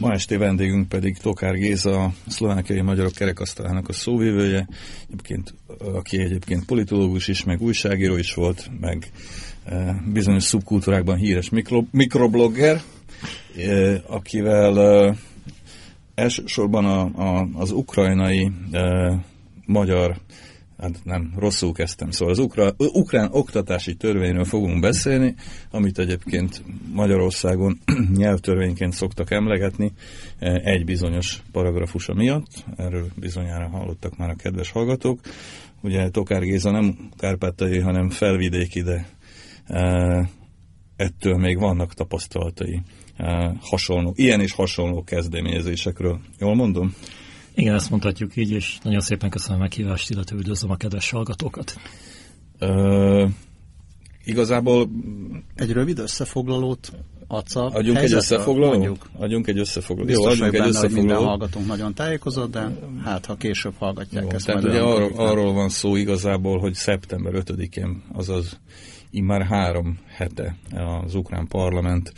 Ma esti vendégünk pedig Tokár Géza, a szlovákiai magyarok kerekasztalának a szóvivője, egyébként, aki egyébként politológus is, meg újságíró is volt, meg e, bizonyos szubkultúrákban híres mikro, mikroblogger, e, akivel e, elsősorban a, a, az ukrajnai magyar hát nem, rosszul kezdtem. Szóval az ukra, ukrán oktatási törvényről fogunk beszélni, amit egyébként Magyarországon nyelvtörvényként szoktak emlegetni e, egy bizonyos paragrafusa miatt. Erről bizonyára hallottak már a kedves hallgatók. Ugye Tokár Géza nem kárpátai, hanem felvidéki, de e, ettől még vannak tapasztalatai e, hasonló, ilyen és hasonló kezdeményezésekről. Jól mondom? Igen, ezt mondhatjuk így, és nagyon szépen köszönöm a meghívást, illetve üdvözlöm a kedves hallgatókat. Ö, igazából... Egy rövid összefoglalót adsz a Adjunk egy összefoglalót? Mondjuk. Adjunk egy összefoglalót. Jó, adjunk egy összefoglalót. minden hallgatónk nagyon tájékozott, de hát ha később hallgatják Jó, ezt. Tehát ugye arról, arról van szó igazából, hogy szeptember 5-én, azaz immár három hete az ukrán parlament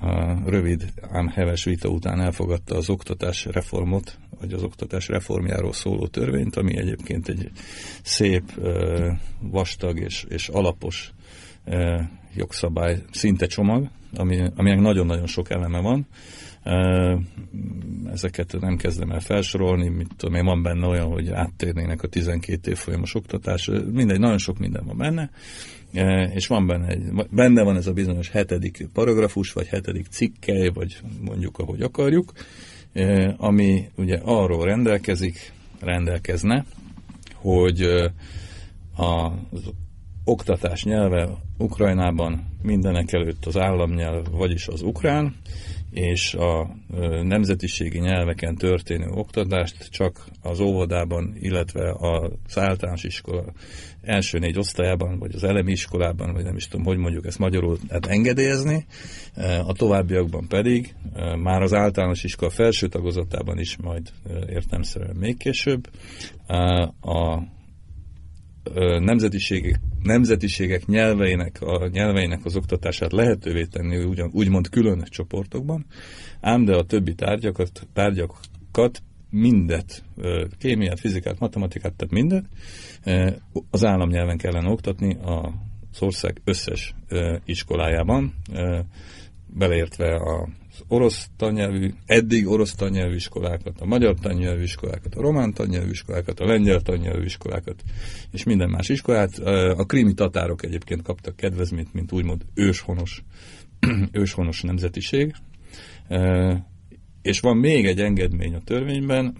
a rövid, ám heves vita után elfogadta az oktatás reformot, vagy az oktatás reformjáról szóló törvényt, ami egyébként egy szép, vastag és, és alapos jogszabály, szinte csomag, ami, aminek nagyon-nagyon sok eleme van. Ezeket nem kezdem el felsorolni, mit tudom én, van benne olyan, hogy áttérnének a 12 év folyamos oktatás, mindegy, nagyon sok minden van benne, és van benne, egy, benne van ez a bizonyos hetedik paragrafus, vagy hetedik cikkely, vagy mondjuk, ahogy akarjuk, ami ugye arról rendelkezik, rendelkezne, hogy az oktatás nyelve Ukrajnában mindenek előtt az államnyelv, vagyis az ukrán, és a nemzetiségi nyelveken történő oktatást csak az óvodában, illetve az általános iskola első négy osztályában, vagy az elemi iskolában, vagy nem is tudom, hogy mondjuk ezt magyarul hát engedélyezni, a továbbiakban pedig már az általános iskola felső tagozatában is majd értemszerűen még később. A nemzetiségek, nemzetiségek nyelveinek, a nyelveinek az oktatását lehetővé tenni ugyan, úgymond külön csoportokban, ám de a többi tárgyakat, tárgyakat mindet, kémiát, fizikát, matematikát, tehát mindet az államnyelven kellene oktatni az ország összes iskolájában, beleértve a orosz tannyelvű, eddig orosz tannyelvű iskolákat, a magyar tannyelvű iskolákat, a román tannyelvű iskolákat, a lengyel tannyelvű iskolákat, és minden más iskolát. A krimi tatárok egyébként kaptak kedvezményt, mint úgymond őshonos, őshonos nemzetiség. És van még egy engedmény a törvényben,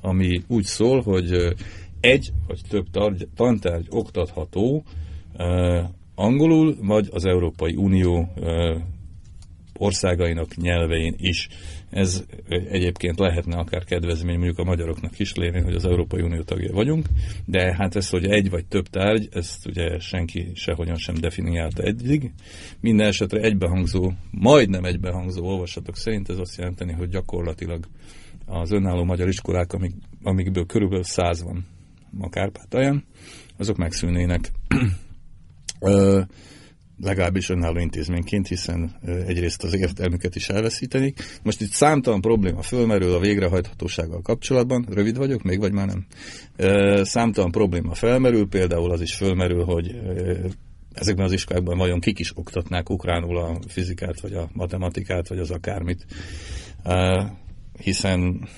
ami úgy szól, hogy egy vagy több tantárgy oktatható angolul, vagy az Európai Unió országainak nyelvein is. Ez egyébként lehetne akár kedvezmény mondjuk a magyaroknak is lévén, hogy az Európai Unió tagja vagyunk, de hát ez, hogy egy vagy több tárgy, ezt ugye senki sehogyan sem definiálta eddig. Minden esetre egybehangzó, majdnem egybehangzó olvasatok szerint ez azt jelenteni, hogy gyakorlatilag az önálló magyar iskolák, amik, amikből körülbelül száz van a Kárpátalján, azok megszűnének legalábbis önálló intézményként, hiszen egyrészt az értelmüket is elveszítenik. Most itt számtalan probléma fölmerül a végrehajthatósággal kapcsolatban, rövid vagyok, még vagy már nem. Számtalan probléma felmerül, például az is fölmerül, hogy ezekben az iskolákban vajon kik is oktatnák ukránul a fizikát, vagy a matematikát, vagy az akármit. Hiszen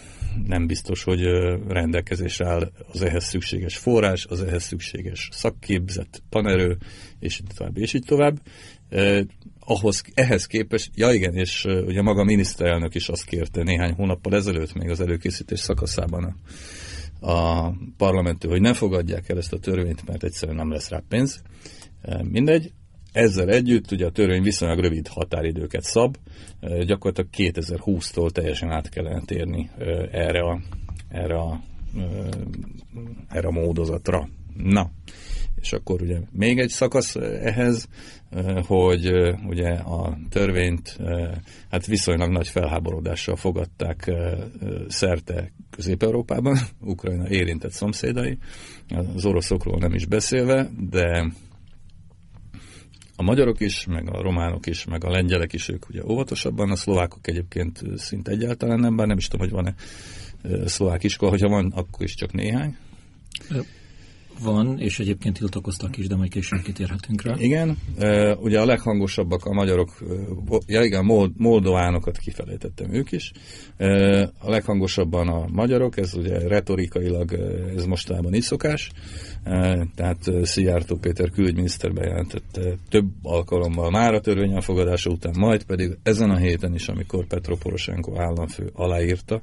nem biztos, hogy rendelkezésre áll az ehhez szükséges forrás, az ehhez szükséges szakképzett tanerő, és így tovább, és így tovább. Eh, ahhoz, ehhez képest, ja igen, és ugye maga a miniszterelnök is azt kérte néhány hónappal ezelőtt, még az előkészítés szakaszában a, a parlamentő, hogy ne fogadják el ezt a törvényt, mert egyszerűen nem lesz rá pénz. Mindegy, ezzel együtt ugye a törvény viszonylag rövid határidőket szab, gyakorlatilag 2020-tól teljesen át kellene térni erre a, erre a, erre a módozatra. Na, És akkor ugye még egy szakasz ehhez, hogy ugye a törvényt hát viszonylag nagy felháborodással fogadták szerte Közép-Európában, Ukrajna érintett szomszédai, az oroszokról nem is beszélve, de a magyarok is, meg a románok is, meg a lengyelek is, ők ugye óvatosabban, a szlovákok egyébként szinte egyáltalán nem, bár nem is tudom, hogy van-e szlovák iskola, hogyha van, akkor is csak néhány. Van, és egyébként tiltakoztak is, de majd később kitérhetünk rá. Igen, ugye a leghangosabbak a magyarok, ja igen, moldovánokat kifelejtettem ők is. A leghangosabban a magyarok, ez ugye retorikailag ez mostában így szokás. Tehát Szijjártó Péter külügyminiszter bejelentette több alkalommal már a törvény elfogadása után, majd pedig ezen a héten is, amikor Petro Poroshenko államfő aláírta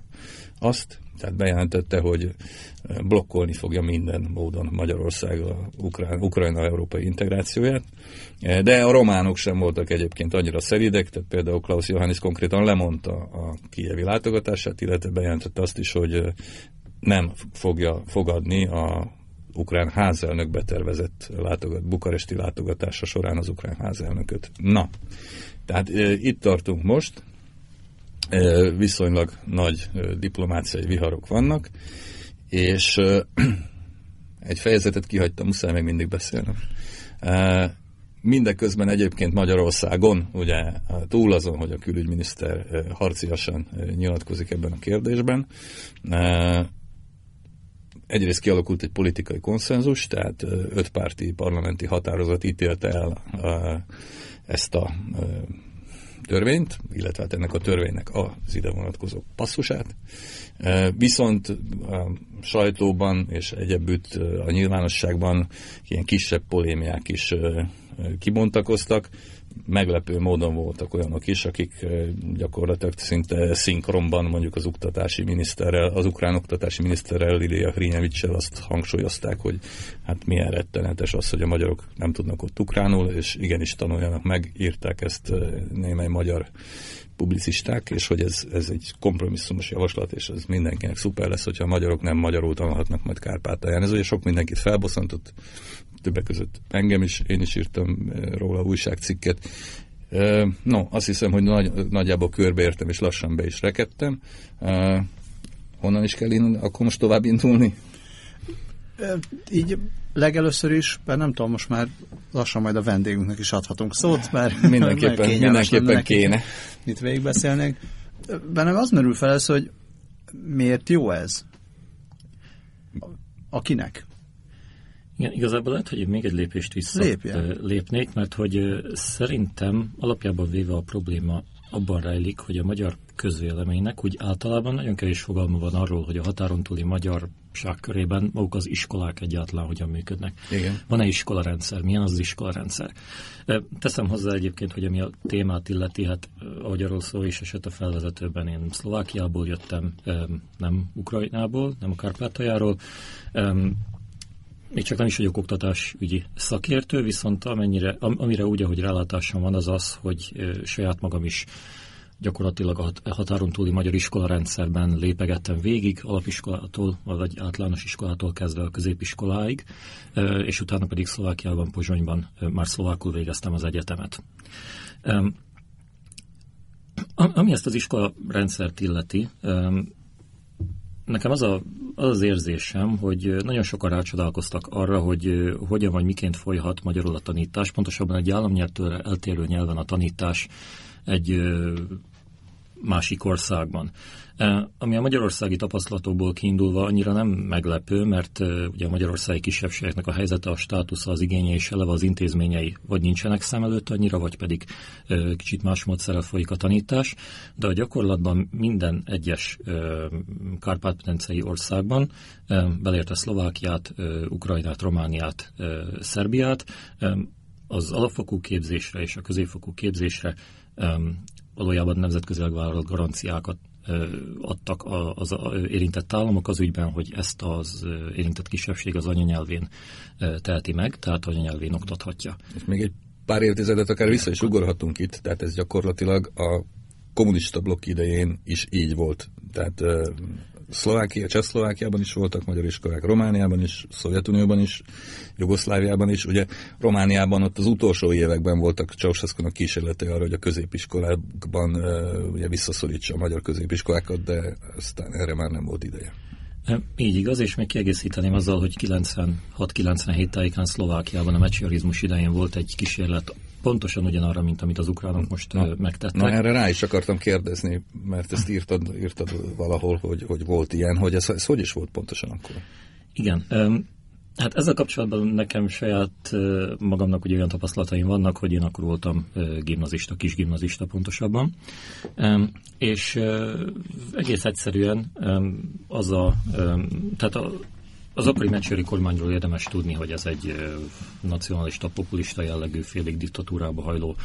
azt, tehát bejelentette, hogy blokkolni fogja minden módon Magyarország a Ukrajna európai integrációját. De a románok sem voltak egyébként annyira szeridek, tehát például Klaus Johannes konkrétan lemondta a kievi látogatását, illetve bejelentette azt is, hogy nem fogja fogadni a ukrán házelnök betervezett látogat, bukaresti látogatása során az ukrán házelnököt. Na, tehát e, itt tartunk most, viszonylag nagy diplomáciai viharok vannak, és egy fejezetet kihagytam, muszáj még mindig beszélnem. Mindeközben egyébként Magyarországon, ugye túl azon, hogy a külügyminiszter harciasan nyilatkozik ebben a kérdésben, egyrészt kialakult egy politikai konszenzus, tehát ötpárti parlamenti határozat ítélte el ezt a törvényt, illetve hát ennek a törvénynek az ide vonatkozó passzusát. E, viszont a sajtóban és egyebütt a nyilvánosságban ilyen kisebb polémiák is e, kibontakoztak meglepő módon voltak olyanok is, akik gyakorlatilag szinte szinkronban mondjuk az oktatási miniszterrel, az ukrán oktatási miniszterrel, Lilia Hrinyevicsel azt hangsúlyozták, hogy hát milyen rettenetes az, hogy a magyarok nem tudnak ott ukránul, és igenis tanuljanak meg, írták ezt némely magyar publicisták, és hogy ez, ez egy kompromisszumos javaslat, és ez mindenkinek szuper lesz, hogyha a magyarok nem magyarul tanulhatnak majd Kárpátalján. Ez ugye sok mindenkit felbosszantott, többek között engem is, én is írtam eh, róla újságcikket. Eh, no, azt hiszem, hogy nagy, nagyjából körbeértem, és lassan be is rekedtem. Eh, honnan is kell innen, akkor most tovább indulni? Így legelőször is, bár nem tudom, most már lassan majd a vendégünknek is adhatunk szót, mert mindenképpen, mindenképpen kéne. Itt végigbeszélnénk. Bennem az merül fel ez, hogy miért jó ez? Akinek? Igen, igazából lehet, hogy még egy lépést vissza Lépjen. lépnék, mert hogy szerintem alapjában véve a probléma abban rejlik, hogy a magyar közvéleménynek úgy általában nagyon kevés fogalma van arról, hogy a határon túli magyarság körében maguk az iskolák egyáltalán hogyan működnek. Igen. Van-e iskolarendszer? Milyen az, az iskolarendszer? Teszem hozzá egyébként, hogy ami a témát illeti, hát ahogy arról szó is esett a felvezetőben, én Szlovákiából jöttem, nem Ukrajnából, nem a Kárpátaljáról, még csak nem is vagyok oktatásügyi szakértő, viszont amennyire, amire úgy, ahogy rálátásom van, az az, hogy saját magam is gyakorlatilag a határon túli magyar iskolarendszerben lépegettem végig, alapiskolától, vagy általános iskolától kezdve a középiskoláig, és utána pedig Szlovákiában, Pozsonyban már szlovákul végeztem az egyetemet. Ami ezt az iskola rendszert illeti, nekem az, a, az az érzésem, hogy nagyon sokan rácsodálkoztak arra, hogy hogyan vagy miként folyhat magyarul a tanítás, pontosabban egy államnyelvtől eltérő nyelven a tanítás egy másik országban. Ami a magyarországi tapasztalatokból kiindulva annyira nem meglepő, mert ugye a magyarországi kisebbségeknek a helyzete, a státusza, az igénye és eleve az intézményei vagy nincsenek szem előtt annyira, vagy pedig kicsit más módszerrel folyik a tanítás, de a gyakorlatban minden egyes kárpát-medencei országban, belérte Szlovákiát, Ukrajnát, Romániát, Szerbiát, az alapfokú képzésre és a középfokú képzésre valójában nemzetközileg vállalt garanciákat adtak az érintett államok az ügyben, hogy ezt az érintett kisebbség az anyanyelvén teheti meg, tehát anyanyelvén oktathatja. És még egy pár évtizedet akár vissza is ugorhatunk itt, tehát ez gyakorlatilag a kommunista blokk idején is így volt. Tehát Szlovákia, Csehszlovákiában is voltak magyar iskolák, Romániában is, Szovjetunióban is, Jugoszláviában is. Ugye Romániában ott az utolsó években voltak ceausescu kísérletei arra, hogy a középiskolákban ugye visszaszorítsa a magyar középiskolákat, de aztán erre már nem volt ideje. Így igaz, és még kiegészíteném azzal, hogy 96-97 tájékán Szlovákiában a meccsiarizmus idején volt egy kísérlet pontosan ugyanarra, mint amit az ukránok most na, megtettek. Na erre rá is akartam kérdezni, mert ezt írtad, írtad valahol, hogy, hogy volt ilyen, hogy ez, ez hogy is volt pontosan akkor? Igen. Hát ezzel kapcsolatban nekem saját magamnak ugye olyan tapasztalataim vannak, hogy én akkor voltam gimnazista, kis gimnazista pontosabban, és egész egyszerűen az a, tehát a, az akkori mencsőri kormányról érdemes tudni, hogy ez egy nacionalista, populista jellegű, félig diktatúrába hajló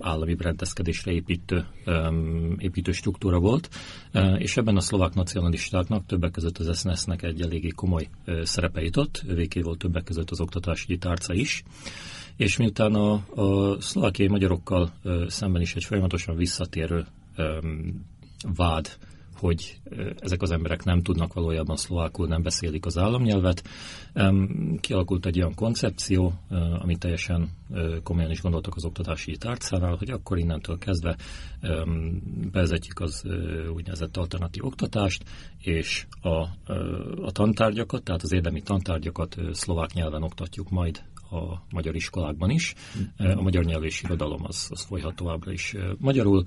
állami berendezkedésre építő, építő struktúra volt, és ebben a szlovák nacionalistáknak többek között az SZNESZ-nek egy eléggé komoly szerepe jutott, véké volt többek között az oktatási tárca is, és miután a, a szlovákiai magyarokkal szemben is egy folyamatosan visszatérő vád hogy ezek az emberek nem tudnak valójában szlovákul, nem beszélik az államnyelvet. Kialakult egy olyan koncepció, amit teljesen komolyan is gondoltak az oktatási tárcánál, hogy akkor innentől kezdve bevezetjük az úgynevezett alternatív oktatást, és a, a tantárgyakat, tehát az érdemi tantárgyakat szlovák nyelven oktatjuk majd a magyar iskolákban is. A magyar nyelv és irodalom az, az folyhat továbbra is magyarul.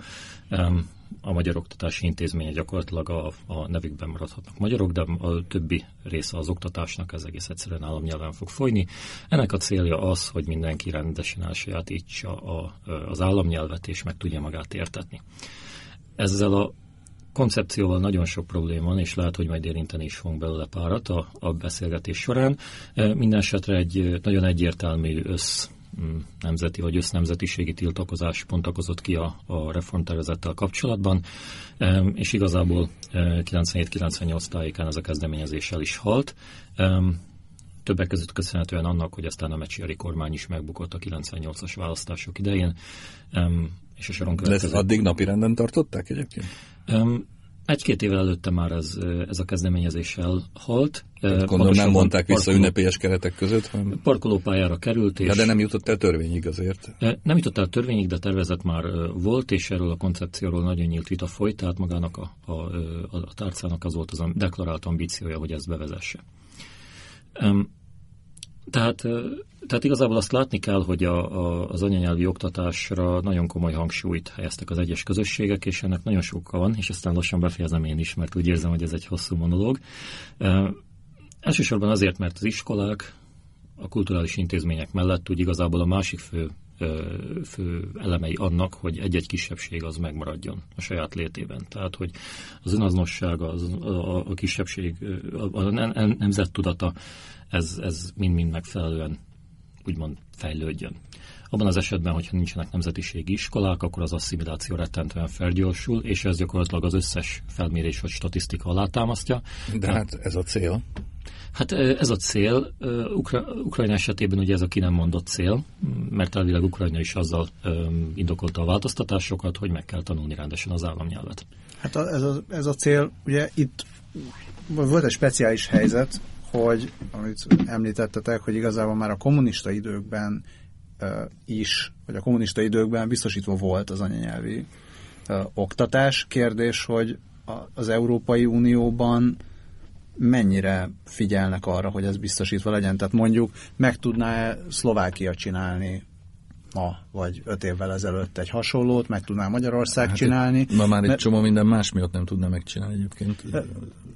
A magyar oktatási intézménye gyakorlatilag a, a nevükben maradhatnak magyarok, de a többi része az oktatásnak ez egész egyszerűen államnyelven fog folyni. Ennek a célja az, hogy mindenki rendesen elsajátítsa a, az államnyelvet és meg tudja magát értetni. Ezzel a koncepcióval nagyon sok probléma van, és lehet, hogy majd érinteni is fogunk belőle párat a, a beszélgetés során. Minden esetre egy nagyon egyértelmű össz nemzeti vagy össznemzetiségi tiltakozás pontakozott ki a, a reformtervezettel kapcsolatban, és igazából 97-98 e, tájékán ez a kezdeményezéssel is halt. Többek között köszönhetően annak, hogy aztán a Mecsiari kormány is megbukott a 98-as választások idején, és a soron következő... De ezt addig napirenden tartották egyébként? Um, egy-két évvel előtte már ez, ez a kezdeményezéssel halt. Gondolom nem mondták vissza parkoló, ünnepélyes keretek között, hanem... Parkolópályára került. És de, de nem jutott el törvényig azért. Nem jutott el törvényig, de tervezet már volt, és erről a koncepcióról nagyon nyílt vita folyt, tehát magának a, a, a tárcának az volt az a deklarált ambíciója, hogy ezt bevezesse. Tehát, tehát igazából azt látni kell, hogy a, a, az anyanyelvi oktatásra nagyon komoly hangsúlyt helyeztek az egyes közösségek, és ennek nagyon sok van, és aztán lassan befejezem én is, mert úgy érzem, hogy ez egy hosszú monológ. Elsősorban azért, mert az iskolák, a kulturális intézmények mellett úgy igazából a másik fő fő elemei annak, hogy egy-egy kisebbség az megmaradjon a saját létében. Tehát, hogy az önazonosság, az, a, a kisebbség, a, a nemzettudata, ez, ez mind-mind megfelelően úgymond fejlődjön. Abban az esetben, hogyha nincsenek nemzetiségi iskolák, akkor az asszimiláció rettentően felgyorsul, és ez gyakorlatilag az összes felmérés vagy statisztika alátámasztja. De hát ez a cél. Hát ez a cél. Ukra- Ukrajna esetében ugye ez a ki nem mondott cél, mert elvileg Ukrajna is azzal indokolta a változtatásokat, hogy meg kell tanulni rendesen az államnyelvet. Hát ez a, ez a cél, ugye itt volt egy speciális helyzet, hogy, amit említettetek, hogy igazából már a kommunista időkben uh, is, vagy a kommunista időkben biztosítva volt az anyanyelvi uh, oktatás. Kérdés, hogy a, az Európai Unióban mennyire figyelnek arra, hogy ez biztosítva legyen? Tehát mondjuk meg tudná Szlovákia csinálni ma, vagy öt évvel ezelőtt egy hasonlót, meg tudná Magyarország hát csinálni. Ma már egy csomó minden más miatt nem tudná megcsinálni egyébként.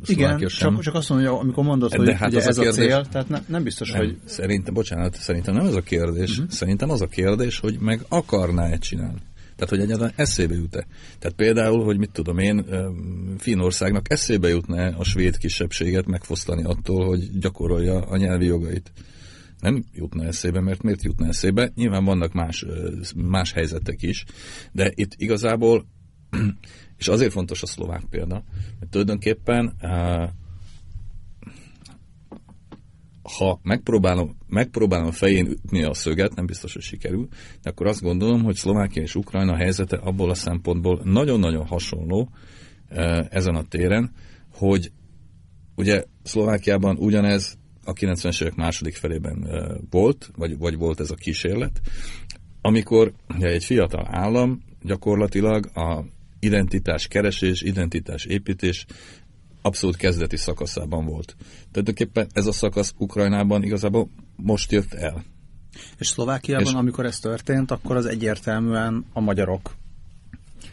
Igen, csak, csak azt mondom, hogy amikor mondod, hogy hát ugye az ez a, kérdés, a cél, tehát ne, nem biztos, nem, hogy... Szerintem, bocsánat, szerintem nem ez a kérdés, uh-huh. szerintem az a kérdés, hogy meg akarná-e csinálni. Tehát, hogy egyáltalán eszébe jut-e. Tehát például, hogy mit tudom én, Finnországnak eszébe jutna a svéd kisebbséget megfosztani attól, hogy gyakorolja a nyelvi jogait. Nem jutna eszébe, mert miért jutna eszébe? Nyilván vannak más, más helyzetek is, de itt igazából, és azért fontos a szlovák példa, mert tulajdonképpen ha megpróbálom, megpróbálom fején ütni a szöget, nem biztos, hogy sikerül, de akkor azt gondolom, hogy Szlovákia és Ukrajna helyzete abból a szempontból nagyon-nagyon hasonló, ezen a téren, hogy ugye Szlovákiában ugyanez a 90-es évek második felében volt, vagy, vagy volt ez a kísérlet, amikor egy fiatal állam gyakorlatilag a identitás keresés, identitás építés abszolút kezdeti szakaszában volt. Tulajdonképpen ez a szakasz Ukrajnában igazából most jött el. És Szlovákiában, és amikor ez történt, akkor az egyértelműen a magyarok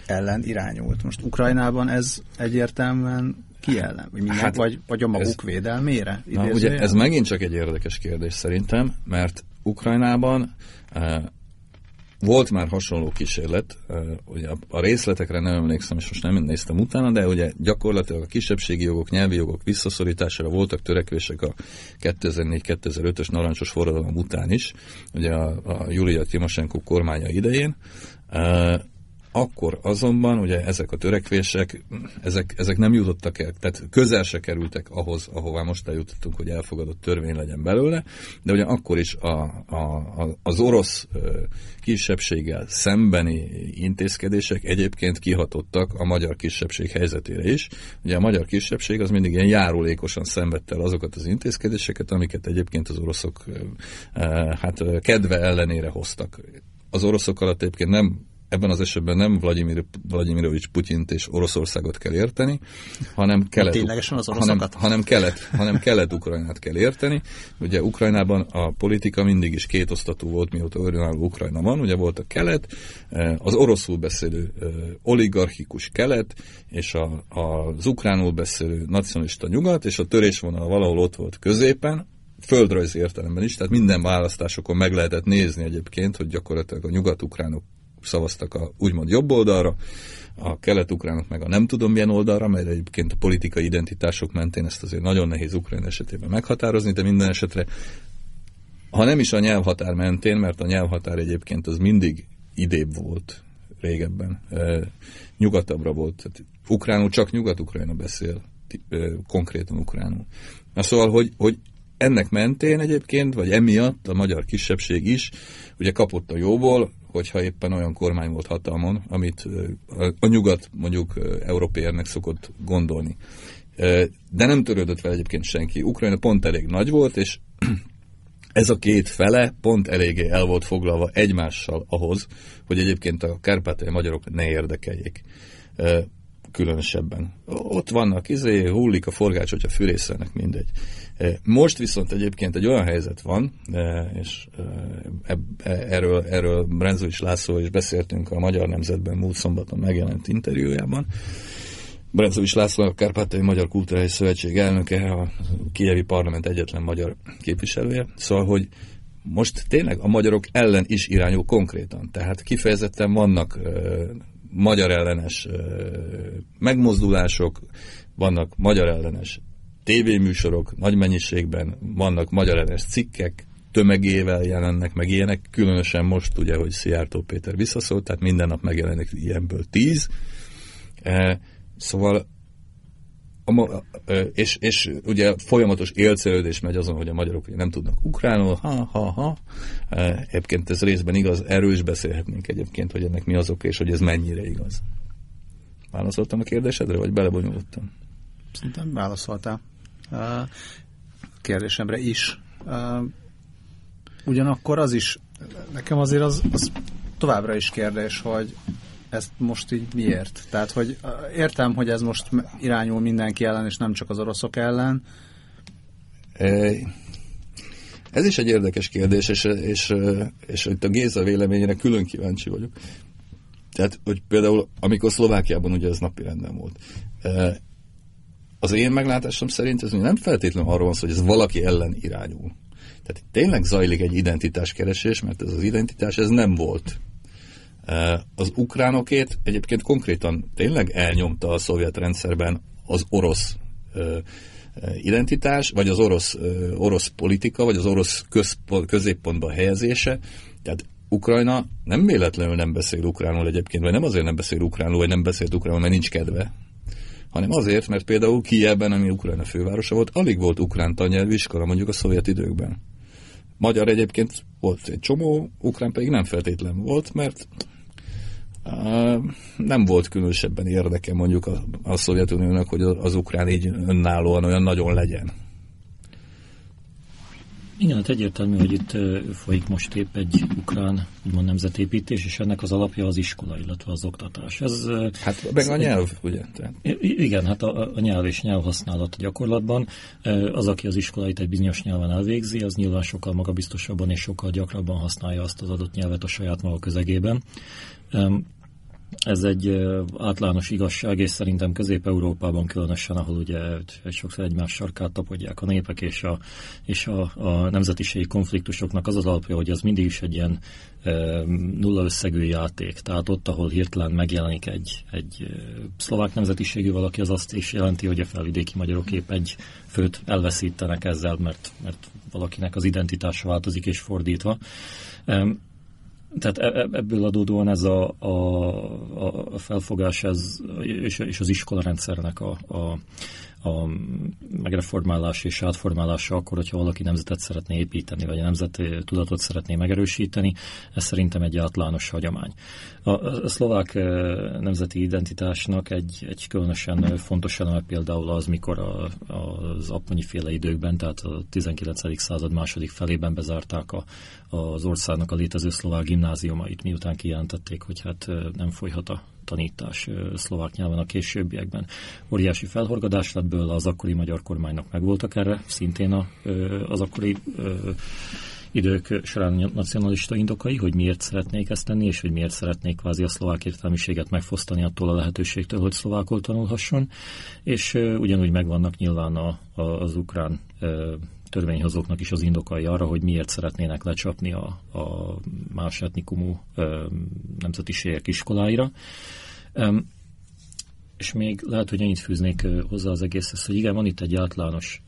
ellen irányult. Most Ukrajnában ez egyértelműen ki ellen? Vagy, minden, hát, vagy, vagy a maguk ez, védelmére? Na, ugye ez megint csak egy érdekes kérdés szerintem, mert Ukrajnában eh, volt már hasonló kísérlet, eh, ugye a részletekre nem emlékszem, és most nem néztem utána, de ugye gyakorlatilag a kisebbségi jogok, nyelvi jogok visszaszorítására voltak törekvések a 2004-2005-ös narancsos forradalom után is, ugye a, a Julia Timosenko kormánya idején, eh, akkor azonban ugye ezek a törekvések, ezek, ezek nem jutottak el, tehát közel se kerültek ahhoz, ahová most eljutottunk, hogy elfogadott törvény legyen belőle, de ugye akkor is a, a, az orosz kisebbséggel szembeni intézkedések egyébként kihatottak a magyar kisebbség helyzetére is. Ugye a magyar kisebbség az mindig ilyen járulékosan szenvedte el azokat az intézkedéseket, amiket egyébként az oroszok hát kedve ellenére hoztak. Az oroszok alatt egyébként nem ebben az esetben nem Vladimir, Vladimirovics Putyint és Oroszországot kell érteni, hanem kelet, Ténylegesen az hanem, hanem, kelet, hanem kelet-ukrajnát kell érteni. Ugye Ukrajnában a politika mindig is kétosztatú volt, mióta önálló Ukrajna van. Ugye volt a kelet, eh, az oroszul beszélő eh, oligarchikus kelet, és a, az ukránul beszélő nacionalista nyugat, és a törésvonal valahol ott volt középen, földrajzi értelemben is, tehát minden választásokon meg lehetett nézni egyébként, hogy gyakorlatilag a nyugat-ukránok szavaztak a úgymond jobb oldalra, a kelet-ukránok meg a nem tudom milyen oldalra, mert egyébként a politikai identitások mentén ezt azért nagyon nehéz Ukrán esetében meghatározni, de minden esetre ha nem is a nyelvhatár mentén, mert a nyelvhatár egyébként az mindig idébb volt régebben, nyugatabbra volt. Tehát ukránul csak nyugat-ukrajna beszél, konkrétan ukránul. Na szóval, hogy, hogy ennek mentén egyébként, vagy emiatt a magyar kisebbség is ugye kapott a jóból, hogyha éppen olyan kormány volt hatalmon, amit a nyugat mondjuk európérnek szokott gondolni. De nem törődött vele egyébként senki. Ukrajna pont elég nagy volt, és ez a két fele pont eléggé el volt foglalva egymással ahhoz, hogy egyébként a kárpátai magyarok ne érdekeljék különösebben. Ott vannak, izé, hullik a forgács, hogyha fűrészelnek, mindegy. Most viszont egyébként egy olyan helyzet van, és e, erről, erről Brenzovics László is beszéltünk a Magyar Nemzetben múlt szombaton megjelent interjújában, Brenzovics László, a Kárpátai Magyar Kulturális Szövetség elnöke, a Kijevi Parlament egyetlen magyar képviselője. Szóval, hogy most tényleg a magyarok ellen is irányul konkrétan. Tehát kifejezetten vannak magyar ellenes megmozdulások, vannak magyar ellenes tévéműsorok nagy mennyiségben, vannak magyar ellenes cikkek, tömegével jelennek meg ilyenek, különösen most ugye, hogy Szijjártó Péter visszaszólt, tehát minden nap megjelenik ilyenből tíz. Szóval a, és, és ugye folyamatos élcelődés megy azon, hogy a magyarok nem tudnak ukránul, ha, ha, ha. Egyébként ez részben igaz, erről is beszélhetnénk egyébként, hogy ennek mi az oka, és hogy ez mennyire igaz. Válaszoltam a kérdésedre, vagy belebonyolultam? Szerintem válaszoltál. Kérdésemre is. Ugyanakkor az is, nekem azért az, az továbbra is kérdés, hogy ezt most így miért? Tehát, hogy értem, hogy ez most irányul mindenki ellen, és nem csak az oroszok ellen. Ez is egy érdekes kérdés, és, és, és itt a Géza véleményére külön kíváncsi vagyok. Tehát, hogy például, amikor Szlovákiában ugye ez napi renden volt, az én meglátásom szerint ez nem feltétlenül arról van szó, hogy ez valaki ellen irányul. Tehát tényleg zajlik egy identitáskeresés, mert ez az identitás ez nem volt az ukránokét egyébként konkrétan tényleg elnyomta a szovjet rendszerben az orosz identitás, vagy az orosz, orosz politika, vagy az orosz középpontba helyezése. Tehát Ukrajna nem véletlenül nem beszél ukránul egyébként, vagy nem azért nem beszél ukránul, vagy nem beszélt ukránul, mert nincs kedve, hanem azért, mert például Kijevben, ami Ukrajna fővárosa volt, alig volt ukrán tannyelvű iskola mondjuk a szovjet időkben. Magyar egyébként volt egy csomó, ukrán pedig nem feltétlen volt, mert Nem volt különösebben érdeke mondjuk a, a Szovjetuniónak, hogy az ukrán így önállóan olyan nagyon legyen. Igen, hát egyértelmű, hogy itt folyik most épp egy ukrán úgymond nemzetépítés, és ennek az alapja az iskola, illetve az oktatás. Ez, hát meg a nyelv, ugye? Tehát. Igen, hát a, a nyelv és nyelvhasználat gyakorlatban. Az, aki az iskolait egy bizonyos nyelven elvégzi, az nyilván sokkal magabiztosabban és sokkal gyakrabban használja azt az adott nyelvet a saját maga közegében. Ez egy általános igazság, és szerintem Közép-Európában különösen, ahol ugye sokszor egymás sarkát tapodják a népek, és a, és a, a nemzetiségi konfliktusoknak az az alapja, hogy az mindig is egy ilyen e, nulla összegű játék. Tehát ott, ahol hirtelen megjelenik egy, egy szlovák nemzetiségű valaki, az azt is jelenti, hogy a felvidéki magyarok épp egy főt elveszítenek ezzel, mert, mert valakinek az identitása változik, és fordítva tehát e, e, ebből adódóan ez a, a, a felfogás ez, és, és az iskolarendszernek a, a, a megreformálás és átformálása akkor, hogyha valaki nemzetet szeretné építeni, vagy a nemzeti tudatot szeretné megerősíteni, ez szerintem egy általános hagyomány. A, szlovák nemzeti identitásnak egy, egy különösen fontos eleme például az, mikor a, az apponyi féle időkben, tehát a 19. század második felében bezárták a, az országnak a létező szlovák gimnáziumait, miután kijelentették, hogy hát nem folyhat a tanítás szlovák nyelven a későbbiekben. Óriási felhorgadás lett belőle, az akkori magyar kormánynak megvoltak erre, szintén a, az akkori idők során nacionalista indokai, hogy miért szeretnék ezt tenni, és hogy miért szeretnék kvázi a szlovák értelmiséget megfosztani attól a lehetőségtől, hogy szlovákul tanulhasson, és ugyanúgy megvannak nyilván a, a, az ukrán törvényhozóknak is az indokai arra, hogy miért szeretnének lecsapni a, a más etnikumú nemzetiségek iskoláira. És még lehet, hogy ennyit fűznék hozzá az egészhez, hogy igen, van itt egy általános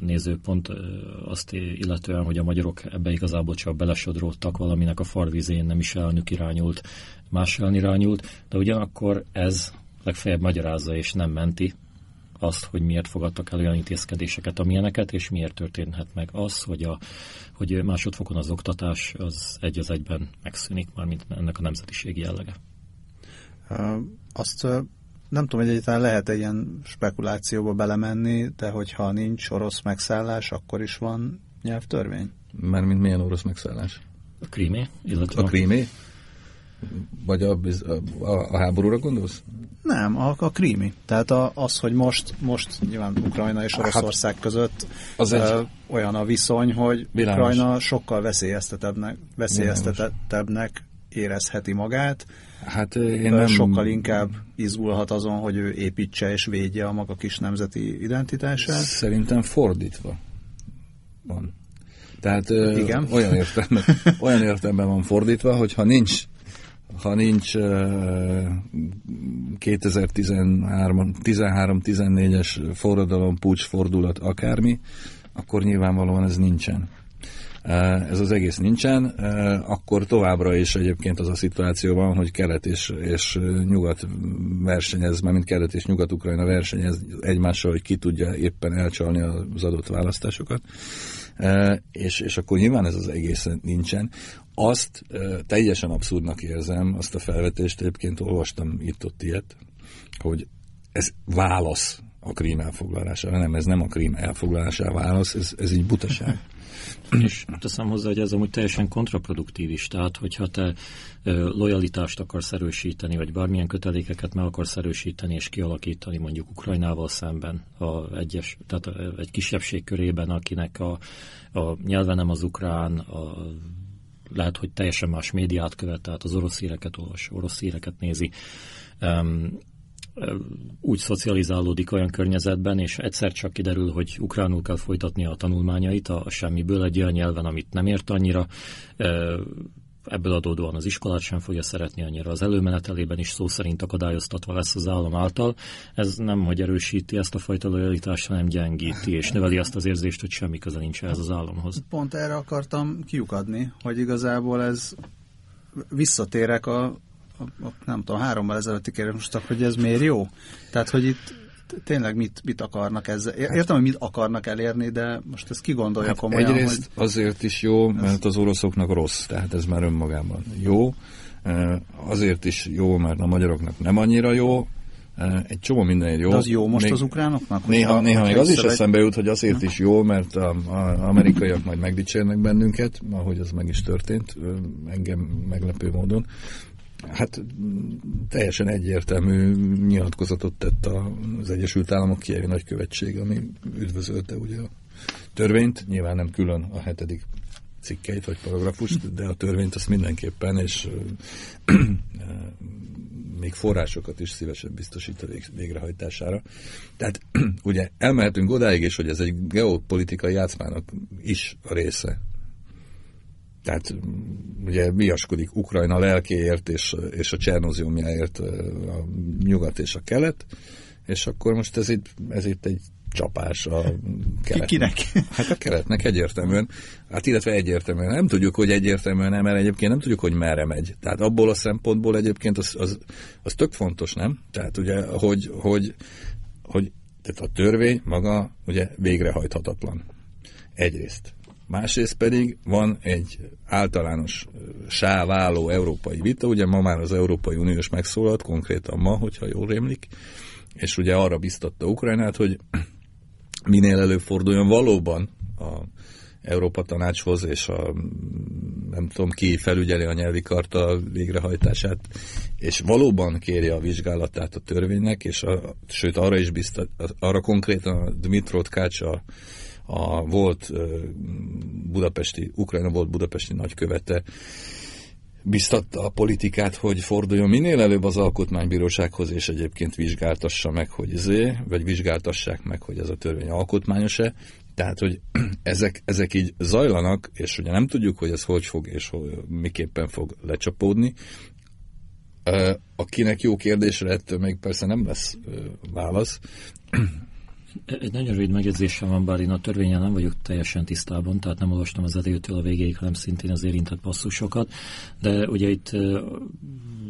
nézőpont azt illetően, hogy a magyarok ebbe igazából csak belesodródtak valaminek a farvizén, nem is elnök irányult, más irányult, de ugyanakkor ez legfeljebb magyarázza és nem menti azt, hogy miért fogadtak el olyan intézkedéseket, amilyeneket, és miért történhet meg az, hogy, a, hogy másodfokon az oktatás az egy az egyben megszűnik, mármint ennek a nemzetiségi jellege. Azt nem tudom, hogy egyáltalán lehet-e ilyen spekulációba belemenni, de hogyha nincs orosz megszállás, akkor is van nyelvtörvény? Mert mint milyen orosz megszállás? A krímé, illetve a krímé? Vagy a, a, a háborúra gondolsz? Nem, a, a krími. Tehát a, az, hogy most, most nyilván Ukrajna és hát Oroszország hát, között az egy... ö, olyan a viszony, hogy Világos. Ukrajna sokkal veszélyeztetebbnek, veszélyeztetebbnek érezheti magát. Hát én nem... Sokkal inkább izgulhat azon, hogy ő építse és védje a maga kis nemzeti identitását. Szerintem fordítva van. Tehát Igen? olyan értelemben, olyan értelemben van fordítva, hogy ha nincs ha nincs 2013-14-es forradalom, pucs, fordulat, akármi, akkor nyilvánvalóan ez nincsen. Ez az egész nincsen, akkor továbbra is egyébként az a szituáció van, hogy kelet és, és nyugat versenyez, mint kelet és nyugat-ukrajna versenyez egymással, hogy ki tudja éppen elcsalni az adott választásokat. És, és akkor nyilván ez az egész nincsen azt teljesen abszurdnak érzem, azt a felvetést egyébként olvastam itt-ott ilyet, hogy ez válasz a krím elfoglalására, nem, ez nem a krím elfoglalására válasz, ez, ez így butaság. És teszem hozzá, hogy ez amúgy teljesen kontraproduktív is, tehát hogyha te lojalitást akarsz erősíteni, vagy bármilyen kötelékeket meg akarsz erősíteni és kialakítani mondjuk Ukrajnával szemben, a egyes, tehát egy kisebbség körében, akinek a, a nyelve nem az ukrán, a lehet, hogy teljesen más médiát követ, tehát az orosz híreket olvas, orosz híreket nézi. Um, úgy szocializálódik olyan környezetben, és egyszer csak kiderül, hogy ukránul kell folytatni a tanulmányait a semmiből egy olyan nyelven, amit nem ért annyira, ebből adódóan az iskolát sem fogja szeretni annyira. Az előmenetelében is szó szerint akadályoztatva lesz az állam által. Ez nem, hogy erősíti ezt a fajta lojalitást, hanem gyengíti, és növeli azt az érzést, hogy semmi köze nincs ez az államhoz. Pont erre akartam kiukadni, hogy igazából ez visszatérek a, a, a nem tudom, hárommal ezelőtti kérdésre, hogy ez miért jó? Tehát, hogy itt tényleg mit, mit akarnak ezzel? Értem, hogy mit akarnak elérni, de most ezt kigondolja hát komolyan. Egyrészt hogy... azért is jó, mert az oroszoknak rossz, tehát ez már önmagában jó. azért is jó, mert a magyaroknak nem annyira jó, egy csomó mindenért jó. De az jó most még, az ukránoknak? Néha, néha még az is eszembe jut, hogy azért is jó, mert az amerikaiak majd megdicsérnek bennünket, ahogy az meg is történt, engem meglepő módon. Hát teljesen egyértelmű nyilatkozatot tett az Egyesült Államok kievi nagykövetség, ami üdvözölte ugye a törvényt, nyilván nem külön a hetedik cikkeit vagy paragrafust, de a törvényt azt mindenképpen, és még forrásokat is szívesen biztosít a végrehajtására. Tehát ugye elmehetünk odáig is, hogy ez egy geopolitikai játszmának is a része. Tehát ugye viaskodik Ukrajna lelkéért és, és a Csernóziumjáért a nyugat és a kelet, és akkor most ez itt, ez itt egy csapás a keletnek. Kinek? Hát a keletnek egyértelműen. Hát illetve egyértelműen. Nem tudjuk, hogy egyértelműen nem, mert egyébként nem tudjuk, hogy merre megy. Tehát abból a szempontból egyébként az, az, az tök fontos, nem? Tehát ugye, hogy, hogy, hogy tehát a törvény maga ugye végrehajthatatlan. Egyrészt. Másrészt pedig van egy általános sáváló európai vita, ugye ma már az Európai Uniós megszólalt, konkrétan ma, hogyha jól rémlik, és ugye arra biztatta Ukrajnát, hogy minél előforduljon valóban a Európa Tanácshoz, és a nem tudom ki felügyeli a nyelvi karta végrehajtását, és valóban kérje a vizsgálatát a törvénynek, és a, sőt arra is biztat, arra konkrétan a Dmitrot Kács a, a volt budapesti, Ukrajna volt budapesti nagykövete, biztatta a politikát, hogy forduljon minél előbb az alkotmánybírósághoz, és egyébként vizsgáltassa meg, hogy izé, vagy vizsgáltassák meg, hogy ez a törvény alkotmányos-e. Tehát, hogy ezek, ezek így zajlanak, és ugye nem tudjuk, hogy ez hogy fog, és hogy, miképpen fog lecsapódni. Akinek jó kérdésre ettől még persze nem lesz válasz, egy nagyon rövid megjegyzésem van, bár én a törvényen nem vagyok teljesen tisztában, tehát nem olvastam az elejétől a végéig, hanem szintén az érintett passzusokat, de ugye itt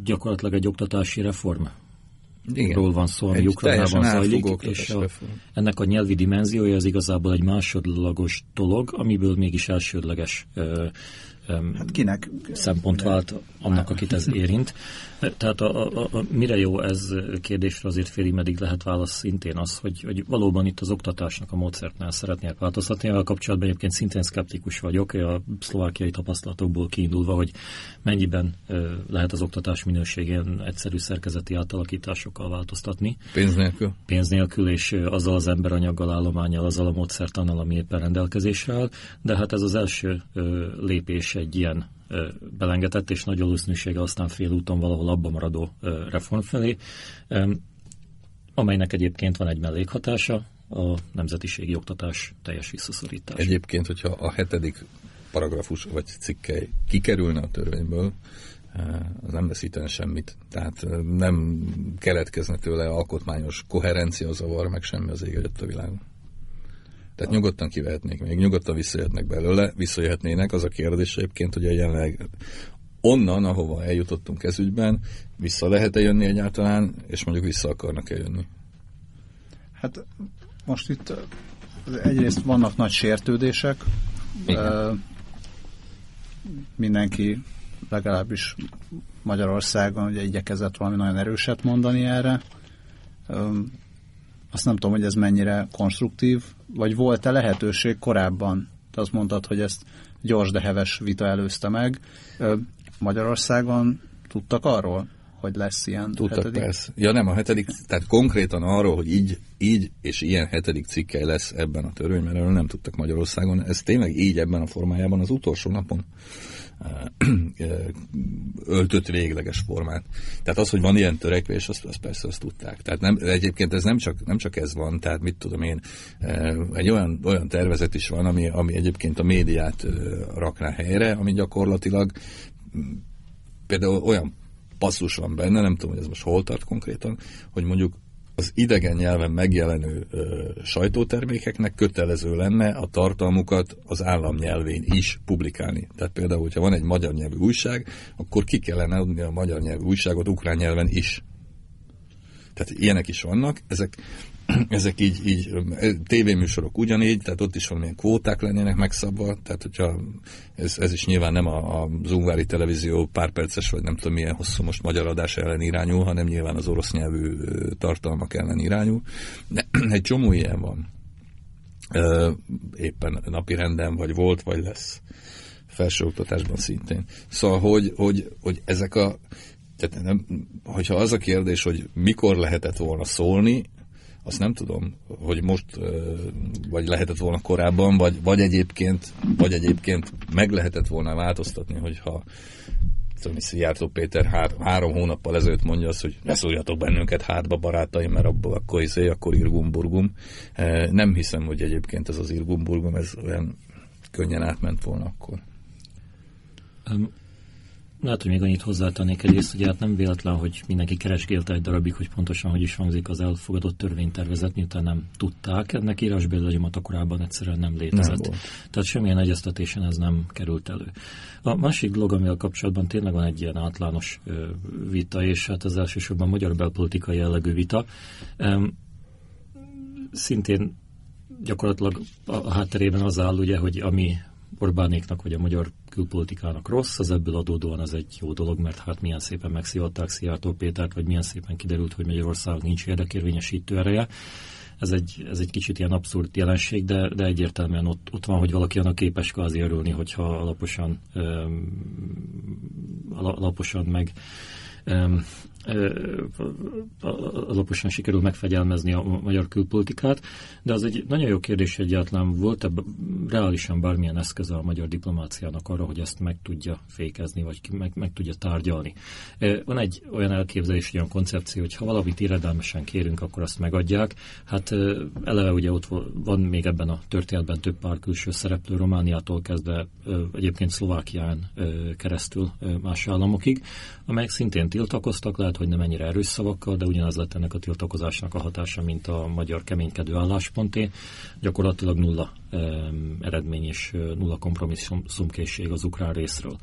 gyakorlatilag egy oktatási reform igen. ról van szó, ami Ukrajnában zajlik, és a, ennek a nyelvi dimenziója az igazából egy másodlagos dolog, amiből mégis elsődleges hát kinek? szempont vált annak, akit ez érint. Tehát a, a, a, mire jó ez kérdésre azért félig meddig lehet válasz szintén az, hogy, hogy valóban itt az oktatásnak a módszertnál szeretnék változtatni. A kapcsolatban egyébként szintén szkeptikus vagyok, a szlovákiai tapasztalatokból kiindulva, hogy mennyiben lehet az oktatás minőségén egyszerű szerkezeti átalakításokkal változtatni. Pénz nélkül? Pénz nélkül, és azzal az emberanyaggal, állományjal, azzal a módszertannal, ami éppen rendelkezésre áll. De hát ez az első lépés egy ilyen belengetett, és nagy valószínűsége aztán félúton valahol abba maradó reform felé, amelynek egyébként van egy mellékhatása, a nemzetiségi oktatás teljes visszaszorítás. Egyébként, hogyha a hetedik paragrafus vagy cikkely kikerülne a törvényből, az nem veszítene semmit. Tehát nem keletkezne tőle alkotmányos koherencia zavar, meg semmi az ég a világon. Tehát nyugodtan kivehetnék még, nyugodtan visszajöhetnek belőle, visszajöhetnének. Az a kérdés egyébként, hogy a jelenleg onnan, ahova eljutottunk ezügyben, vissza lehet-e jönni egyáltalán, és mondjuk vissza akarnak-e jönni? Hát most itt egyrészt vannak nagy sértődések. Igen. Mindenki legalábbis Magyarországon ugye igyekezett valami nagyon erőset mondani erre. Azt nem tudom, hogy ez mennyire konstruktív, vagy volt-e lehetőség korábban? Te azt mondtad, hogy ezt gyors, de heves vita előzte meg. Magyarországon tudtak arról, hogy lesz ilyen Tudtak, hetedik? persze. Ja nem, a hetedik, tehát konkrétan arról, hogy így, így és ilyen hetedik cikkely lesz ebben a törvényben, erről nem tudtak Magyarországon. Ez tényleg így ebben a formájában az utolsó napon öltött végleges formát. Tehát az, hogy van ilyen törekvés, azt, azt persze azt tudták. Tehát nem, egyébként ez nem csak, nem csak ez van, tehát mit tudom én, egy olyan, olyan tervezet is van, ami, ami egyébként a médiát rakná helyre, ami gyakorlatilag például olyan passzus van benne, nem tudom, hogy ez most hol tart konkrétan, hogy mondjuk az idegen nyelven megjelenő ö, sajtótermékeknek kötelező lenne a tartalmukat az államnyelvén is publikálni. Tehát például, hogyha van egy magyar nyelvű újság, akkor ki kellene adni a magyar nyelvű újságot ukrán nyelven is. Tehát ilyenek is vannak. Ezek ezek így, így tévéműsorok ugyanígy, tehát ott is valamilyen kvóták lennének megszabva, tehát hogyha ez, ez is nyilván nem a, a Zungvári televízió párperces, vagy nem tudom milyen hosszú most magyar adás ellen irányul, hanem nyilván az orosz nyelvű tartalmak ellen irányul. De egy csomó ilyen van. Éppen napi renden, vagy volt, vagy lesz felsőoktatásban szintén. Szóval, hogy, hogy, hogy ezek a tehát nem, hogyha az a kérdés, hogy mikor lehetett volna szólni, azt nem tudom, hogy most, vagy lehetett volna korábban, vagy, vagy, egyébként, vagy egyébként meg lehetett volna változtatni, hogyha tudom, Szijjártó Péter hár, három hónappal ezelőtt mondja azt, hogy ne szóljatok bennünket hátba, barátaim, mert abból akkor, izé, akkor irgumburgum. Nem hiszem, hogy egyébként ez az irgumburgum, ez olyan könnyen átment volna akkor. Lehet, hogy még annyit hozzátennék egyrészt, hogy hát nem véletlen, hogy mindenki keresgélte egy darabig, hogy pontosan hogy is hangzik az elfogadott törvénytervezet, miután nem tudták. Ennek írásbeli a korábban egyszerűen nem létezett. Nem Tehát semmilyen egyeztetésen ez nem került elő. A másik dolog, amivel kapcsolatban tényleg van egy ilyen általános vita, és hát ez elsősorban magyar belpolitikai jellegű vita. Szintén gyakorlatilag a hátterében az áll, ugye, hogy ami Orbánéknak vagy a magyar külpolitikának rossz, az ebből adódóan az egy jó dolog, mert hát milyen szépen megszivatták Szijjártó Pétert, vagy milyen szépen kiderült, hogy Magyarország nincs érdekérvényesítő ereje. Ez egy, ez egy kicsit ilyen abszurd jelenség, de, de egyértelműen ott, ott van, hogy valaki annak képes kvázi örülni, hogyha alaposan, um, alaposan meg alaposan sikerül megfegyelmezni a magyar külpolitikát, de az egy nagyon jó kérdés egyáltalán volt-e reálisan bármilyen eszköze a magyar diplomáciának arra, hogy ezt meg tudja fékezni, vagy meg, meg tudja tárgyalni. Van egy olyan elképzelés, olyan koncepció, hogy ha valamit irredelmesen kérünk, akkor azt megadják. Hát eleve ugye ott van még ebben a történetben több pár külső szereplő, Romániától kezdve egyébként Szlovákián keresztül más államokig, amelyek szintén tiltakoztak, lehet, hogy nem ennyire erős szavakkal, de ugyanaz lett ennek a tiltakozásnak a hatása, mint a magyar keménykedő állásponté. Gyakorlatilag nulla um, eredmény és nulla kompromisszumkészség az ukrán részről.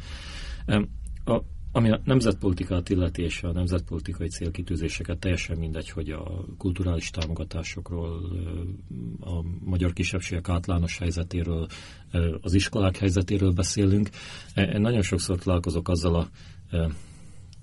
Um, a, ami a nemzetpolitikát illeti és a nemzetpolitikai célkitűzéseket teljesen mindegy, hogy a kulturális támogatásokról, a magyar kisebbségek általános helyzetéről, az iskolák helyzetéről beszélünk. Én nagyon sokszor találkozok azzal a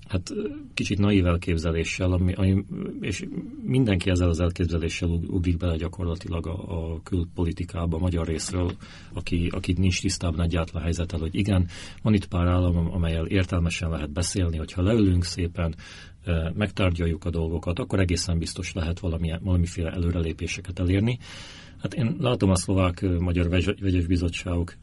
hát kicsit naív elképzeléssel, ami, ami, és mindenki ezzel az elképzeléssel ugrik bele gyakorlatilag a, a külpolitikába, a magyar részről, aki, aki nincs tisztában egyáltalán helyzettel, hogy igen, van itt pár állam, amelyel értelmesen lehet beszélni, hogyha leülünk szépen, megtárgyaljuk a dolgokat, akkor egészen biztos lehet valamilyen, valamiféle előrelépéseket elérni. Hát én látom a szlovák-magyar vegyes bizottságok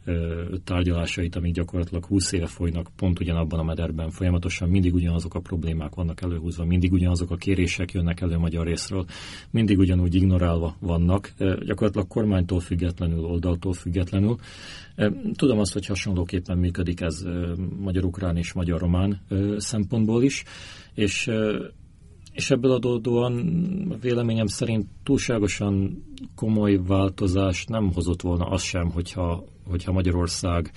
tárgyalásait, amik gyakorlatilag 20 éve folynak pont ugyanabban a mederben. Folyamatosan mindig ugyanazok a problémák vannak előhúzva, mindig ugyanazok a kérések jönnek elő magyar részről, mindig ugyanúgy ignorálva vannak, gyakorlatilag kormánytól függetlenül, oldaltól függetlenül. Tudom azt, hogy hasonlóképpen működik ez magyar-ukrán és magyar-román szempontból is, és és ebből adódóan véleményem szerint túlságosan komoly változás nem hozott volna az sem, hogyha, hogyha Magyarország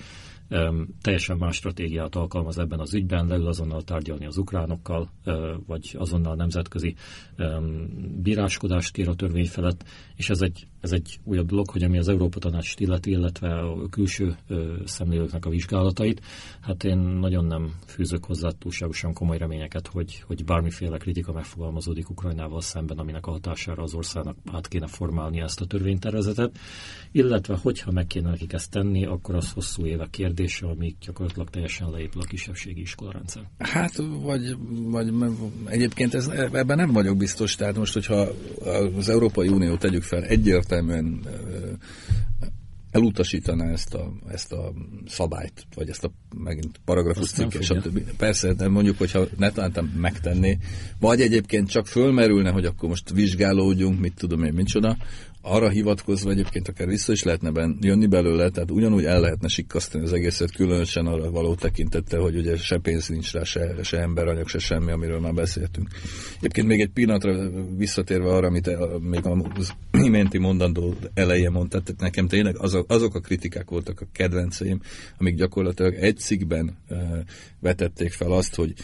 teljesen más stratégiát alkalmaz ebben az ügyben, leül azonnal tárgyalni az ukránokkal, vagy azonnal nemzetközi bíráskodást kér a törvény felett, és ez egy, ez egy újabb dolog, hogy ami az Európa Tanács illeti, illetve a külső szemlélőknek a vizsgálatait, hát én nagyon nem fűzök hozzá túlságosan komoly reményeket, hogy, hogy bármiféle kritika megfogalmazódik Ukrajnával szemben, aminek a hatására az országnak át kéne formálni ezt a törvénytervezetet, illetve hogyha meg kéne nekik ezt tenni, akkor az hosszú évek kérdése, amíg gyakorlatilag teljesen leépül a kisebbségi iskolarendszer. Hát, vagy, vagy egyébként ez, ebben nem vagyok biztos, tehát most, hogyha az Európai Unió tegyük fel, egyértelműen elutasítaná ezt a, ezt a szabályt, vagy ezt a megint paragrafus cikk, stb. Persze, de mondjuk, hogyha netántem megtenné, vagy egyébként csak fölmerülne, hogy akkor most vizsgálódjunk, mit tudom én, micsoda, arra hivatkozva egyébként akár vissza is lehetne ben, jönni belőle, tehát ugyanúgy el lehetne sikkasztani az egészet, különösen arra való tekintette, hogy ugye se pénz nincs rá, se, se emberanyag, se semmi, amiről már beszéltünk. Egyébként még egy pillanatra visszatérve arra, amit még az iménti mondandó elején mondtad, tehát nekem tényleg azok, azok a kritikák voltak a kedvenceim, amik gyakorlatilag egy cikkben uh, vetették fel azt, hogy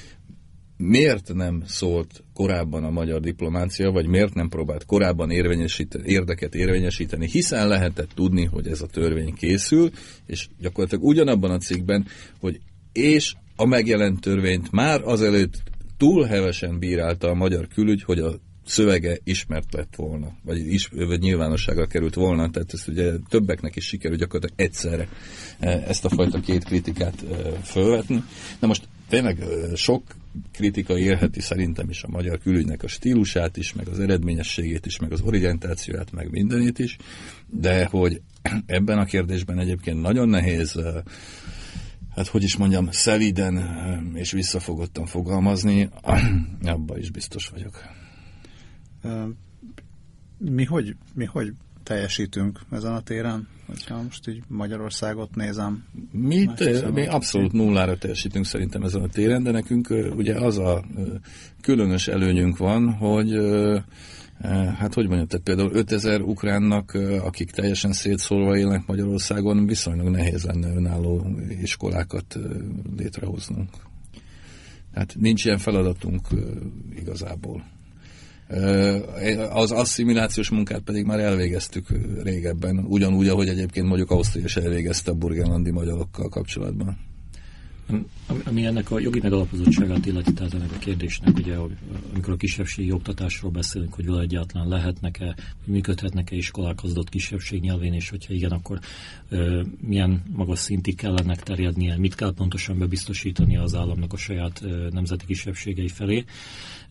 miért nem szólt korábban a magyar diplomácia, vagy miért nem próbált korábban érvényesíteni, érdeket érvényesíteni, hiszen lehetett tudni, hogy ez a törvény készül, és gyakorlatilag ugyanabban a cikkben, hogy és a megjelent törvényt már azelőtt túl hevesen bírálta a magyar külügy, hogy a szövege ismert lett volna, vagy, is, vagy nyilvánosságra került volna, tehát ezt ugye többeknek is sikerült gyakorlatilag egyszerre e, ezt a fajta két kritikát e, fölvetni. Na most tényleg e, sok kritika érheti szerintem is a magyar külügynek a stílusát is, meg az eredményességét is, meg az orientációját, meg mindenét is, de hogy ebben a kérdésben egyébként nagyon nehéz hát hogy is mondjam, szeliden és visszafogottan fogalmazni, abban is biztos vagyok. Mi hogy, mi hogy teljesítünk ezen a téren? Hogyha most így Magyarországot nézem. Mi, mi abszolút nullára teljesítünk szerintem ezen a téren, de nekünk ugye az a különös előnyünk van, hogy Hát hogy mondjam, tehát például 5000 ukránnak, akik teljesen szétszólva élnek Magyarországon, viszonylag nehéz lenne önálló iskolákat létrehoznunk. Hát nincs ilyen feladatunk igazából. Az asszimilációs munkát pedig már elvégeztük régebben, ugyanúgy, ahogy egyébként mondjuk Ausztria is elvégezte a burgenlandi magyarokkal kapcsolatban. Ami ennek a jogi megalapozottságát illeti, tehát ennek a kérdésnek, ugye, amikor a kisebbségi oktatásról beszélünk, hogy valahogy egyáltalán lehetnek-e, hogy működhetnek-e iskolák az kisebbség nyelvén, és hogyha igen, akkor ö, milyen magas szintig kellene terjednie, mit kell pontosan bebiztosítani az államnak a saját ö, nemzeti kisebbségei felé.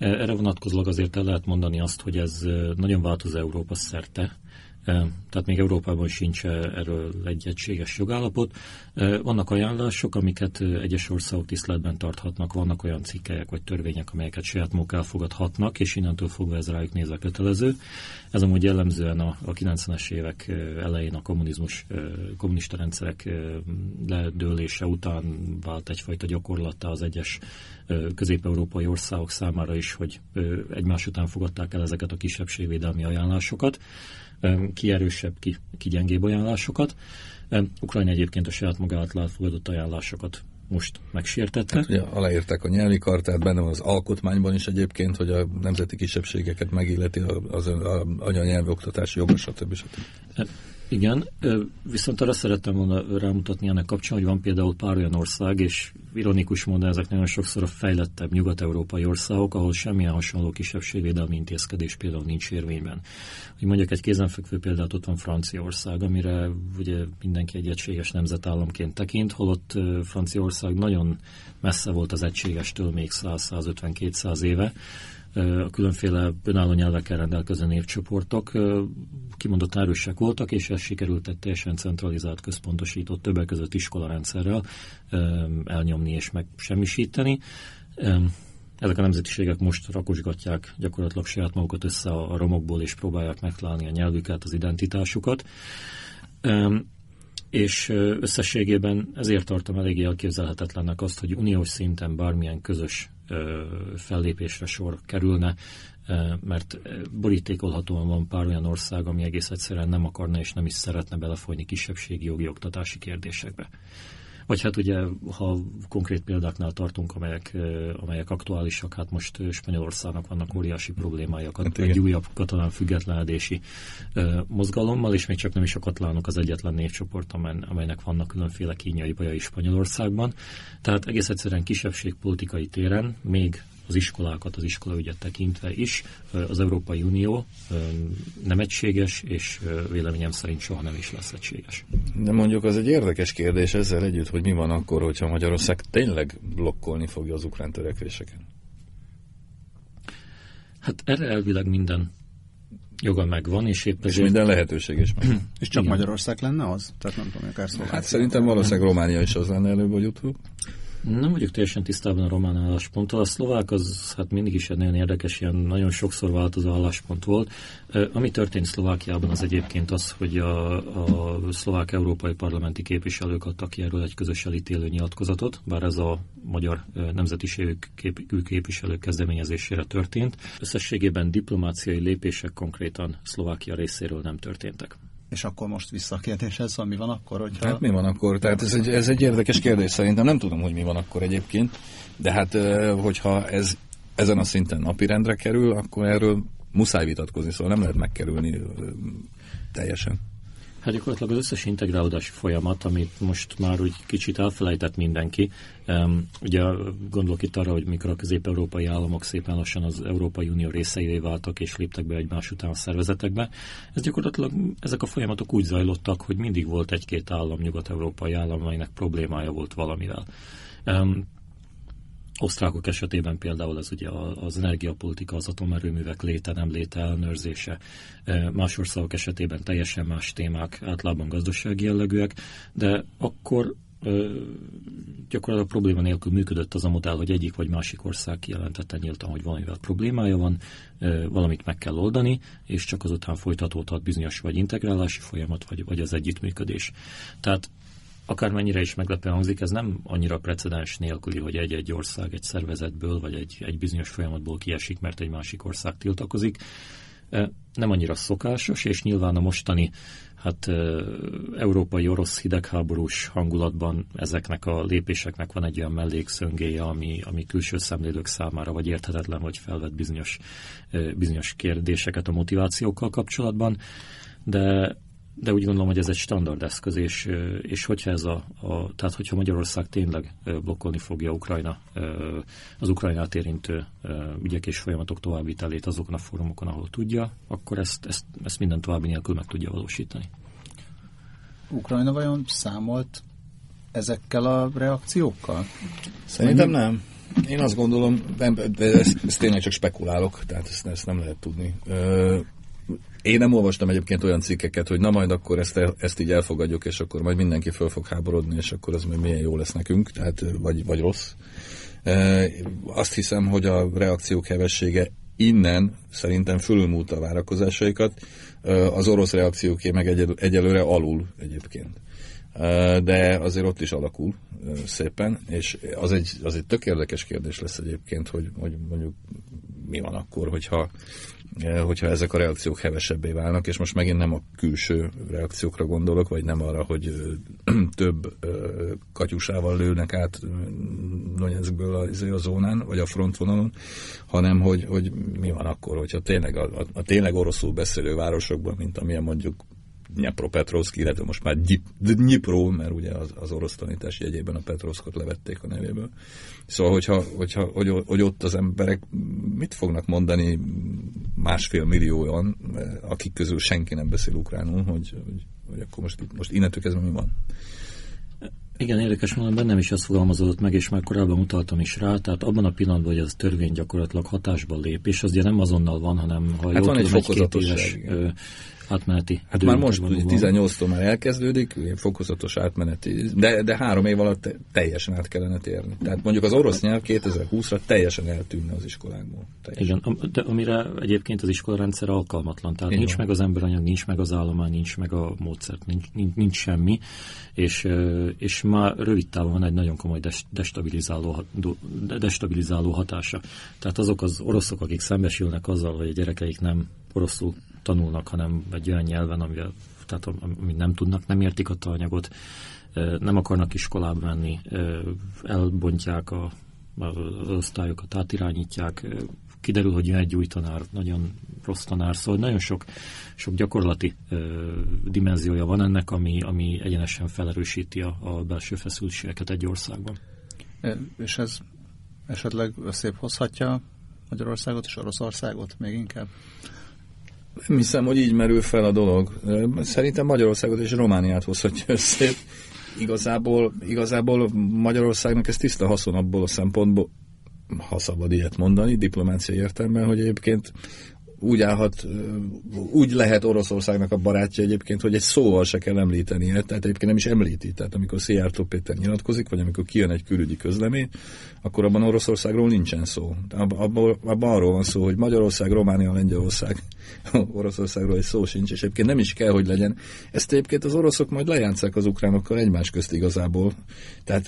Erre vonatkozólag azért el lehet mondani azt, hogy ez nagyon változó Európa szerte, tehát még Európában sincs erről egy egységes jogállapot. Vannak ajánlások, amiket egyes országok tiszteletben tarthatnak, vannak olyan cikkelyek vagy törvények, amelyeket saját maguk elfogadhatnak, és innentől fogva ez rájuk nézve kötelező. Ez amúgy jellemzően a, a 90-es évek elején a kommunizmus, kommunista rendszerek ledőlése után vált egyfajta gyakorlata az egyes közép-európai országok számára is, hogy egymás után fogadták el ezeket a kisebbségvédelmi ajánlásosokat ki erősebb, ki, ki gyengébb ajánlásokat. Ukrajna egyébként a saját maga által elfogadott ajánlásosokat most megsértette. Hát, ugye, aláírták a nyelvi kartát, benne van az alkotmányban is egyébként, hogy a nemzeti kisebbségeket megilleti az, az anyanyelvi oktatási joga, stb. stb. Igen, viszont arra szerettem volna rámutatni ennek kapcsán, hogy van például pár olyan ország, és ironikus módon ezek nagyon sokszor a fejlettebb nyugat-európai országok, ahol semmilyen hasonló kisebbségvédelmi intézkedés például nincs érvényben. Hogy mondjuk egy kézenfekvő példát, ott van Franciaország, amire ugye mindenki egy egységes nemzetállamként tekint, holott Franciaország nagyon messze volt az egységestől még 100-150-200 éve, a különféle önálló nyelvekkel rendelkező névcsoportok kimondott erősek voltak, és ez sikerült egy teljesen centralizált, központosított, többek között iskolarendszerrel elnyomni és megsemmisíteni. Ezek a nemzetiségek most rakosgatják gyakorlatilag saját magukat össze a romokból, és próbálják megtalálni a nyelvüket, az identitásukat. És összességében ezért tartom eléggé elképzelhetetlennek azt, hogy uniós szinten bármilyen közös fellépésre sor kerülne, mert borítékolhatóan van pár olyan ország, ami egész egyszerűen nem akarna és nem is szeretne belefolyni kisebbségi jogi oktatási kérdésekbe. Vagy hát ugye, ha konkrét példáknál tartunk, amelyek, amelyek aktuálisak, hát most Spanyolországnak vannak óriási problémái a hát egy újabb katalán függetlenedési mozgalommal, és még csak nem is a katalánok az egyetlen névcsoport, amelynek vannak különféle kínjai bajai Spanyolországban. Tehát egész egyszerűen kisebbségpolitikai téren még az iskolákat, az iskolaügyet tekintve is az Európai Unió nem egységes, és véleményem szerint soha nem is lesz egységes. De mondjuk az egy érdekes kérdés ezzel együtt, hogy mi van akkor, hogyha Magyarország tényleg blokkolni fogja az ukrán törekvéseket? Hát erre elvileg minden joga megvan, és épp ezért... És minden lehetőség is meg. és csak Igen. Magyarország lenne az? Tehát nem tudom, akár Hát szerintem valószínűleg Románia is az lenne előbb vagy utóbb. Nem vagyok teljesen tisztában a román állásponttal. A szlovák az hát mindig is egy nagyon érdekes, ilyen nagyon sokszor változó álláspont volt. Ami történt Szlovákiában az egyébként az, hogy a, a szlovák európai parlamenti képviselők adtak ki erről egy közös elítélő nyilatkozatot, bár ez a magyar nemzetiségű kép, képviselők kezdeményezésére történt. Összességében diplomáciai lépések konkrétan Szlovákia részéről nem történtek. És akkor most vissza a kérdéshez, szóval mi van akkor, hogyha... Hát mi van akkor? Tehát ez egy, ez egy érdekes kérdés szerintem. Nem tudom, hogy mi van akkor egyébként, de hát hogyha ez ezen a szinten napirendre kerül, akkor erről muszáj vitatkozni, szóval nem lehet megkerülni teljesen. Hát gyakorlatilag az összes integrálódási folyamat, amit most már úgy kicsit elfelejtett mindenki, um, ugye gondolok itt arra, hogy mikor a közép-európai államok szépen lassan az Európai Unió részeivé váltak és léptek be egymás után a szervezetekbe, ez gyakorlatilag ezek a folyamatok úgy zajlottak, hogy mindig volt egy-két állam, nyugat-európai állam, amelynek problémája volt valamivel. Um, osztrákok esetében például ez ugye az energiapolitika, az atomerőművek léte, nem léte ellenőrzése. Más országok esetében teljesen más témák, általában gazdasági jellegűek, de akkor gyakorlatilag probléma nélkül működött az a modell, hogy egyik vagy másik ország kijelentette nyíltan, hogy valamivel problémája van, valamit meg kell oldani, és csak azután folytatódhat bizonyos vagy integrálási folyamat, vagy, vagy az együttműködés. Tehát akármennyire is meglepően hangzik, ez nem annyira precedens nélküli, hogy egy-egy ország egy szervezetből, vagy egy, egy bizonyos folyamatból kiesik, mert egy másik ország tiltakozik. Nem annyira szokásos, és nyilván a mostani hát európai-orosz hidegháborús hangulatban ezeknek a lépéseknek van egy olyan mellékszöngéje, ami, ami külső szemlélők számára vagy érthetetlen, vagy felvet bizonyos, bizonyos kérdéseket a motivációkkal kapcsolatban, de de úgy gondolom, hogy ez egy standard eszköz, és, és hogyha ez a, a, tehát hogyha Magyarország tényleg blokkolni fogja Ukrajna, az Ukrajnát érintő ügyek és folyamatok továbbvitelét azokon a fórumokon, ahol tudja, akkor ezt, ezt, ezt minden további nélkül meg tudja valósítani. Ukrajna vajon számolt ezekkel a reakciókkal? Szerintem nem. Én azt gondolom, de ezt, ezt tényleg csak spekulálok, tehát ezt, ezt nem lehet tudni. Én nem olvastam egyébként olyan cikkeket, hogy na majd akkor ezt, ezt így elfogadjuk, és akkor majd mindenki föl fog háborodni, és akkor az majd milyen jó lesz nekünk, tehát vagy, vagy rossz. E, azt hiszem, hogy a reakciók hevessége innen szerintem fölülmúlta a várakozásaikat, az orosz reakcióké meg egyel, egyelőre alul egyébként. De azért ott is alakul szépen, és az egy, az egy tök érdekes kérdés lesz egyébként, hogy, hogy mondjuk mi van akkor, hogyha hogyha ezek a reakciók hevesebbé válnak, és most megint nem a külső reakciókra gondolok, vagy nem arra, hogy több katyusával lőnek át Donetskből a, a zónán, vagy a frontvonalon, hanem hogy, hogy mi van akkor, hogyha tényleg a, a, a tényleg oroszul beszélő városokban, mint amilyen mondjuk Dnipropetrovsk, illetve most már Dnipro, mert ugye az, az orosz tanítás jegyében a Petrovskot levették a nevéből. Szóval, hogyha, hogyha, hogy, hogy ott az emberek mit fognak mondani másfél millióan, akik közül senki nem beszél ukránul, hogy, hogy, hogy akkor most, most innentől kezdve mi van? Igen, érdekes mondom, bennem is ez fogalmazódott meg, és már korábban utaltam is rá, tehát abban a pillanatban, hogy az törvény gyakorlatilag hatásba lép, és az ugye nem azonnal van, hanem ha hát jól van tudom, egy két éves átmeneti Hát már most 18-tól már elkezdődik, fokozatos átmeneti, de, de három év alatt teljesen át kellene térni. Tehát mondjuk az orosz nyelv 2020-ra teljesen eltűnne az iskolákból. Teljesen. Igen, de amire egyébként az iskolarendszer alkalmatlan. Tehát Igen. nincs meg az emberanyag, nincs meg az állomány, nincs meg a módszert, nincs, nincs, nincs semmi, és, és már rövid távon van egy nagyon komoly destabilizáló, destabilizáló hatása. Tehát azok az oroszok, akik szembesülnek azzal, hogy a gyerekeik nem oroszul tanulnak, hanem egy olyan nyelven, amivel, tehát amit nem tudnak, nem értik a tananyagot, nem akarnak iskolába menni, elbontják a, az osztályokat, átirányítják, kiderül, hogy jön egy új tanár, nagyon rossz tanár, szóval nagyon sok, sok gyakorlati dimenziója van ennek, ami, ami egyenesen felerősíti a, a belső feszültségeket egy országban. És ez esetleg összép hozhatja Magyarországot és Oroszországot még inkább? Hiszem, hogy így merül fel a dolog. Szerintem Magyarországot és Romániát hozhatja össze. Igazából, igazából Magyarországnak ez tiszta haszon abból a szempontból, ha szabad ilyet mondani, diplomáciai értelemben, hogy egyébként úgy állhat, úgy lehet Oroszországnak a barátja egyébként, hogy egy szóval se kell említenie, tehát egyébként nem is említi. Tehát amikor Szijjártó Péter nyilatkozik, vagy amikor kijön egy külügyi közlemény, akkor abban Oroszországról nincsen szó. Abban, abban arról van szó, hogy Magyarország, Románia, Lengyelország, Oroszországról egy szó sincs, és egyébként nem is kell, hogy legyen. Ezt egyébként az oroszok majd lejátszák az ukránokkal egymás közt igazából. Tehát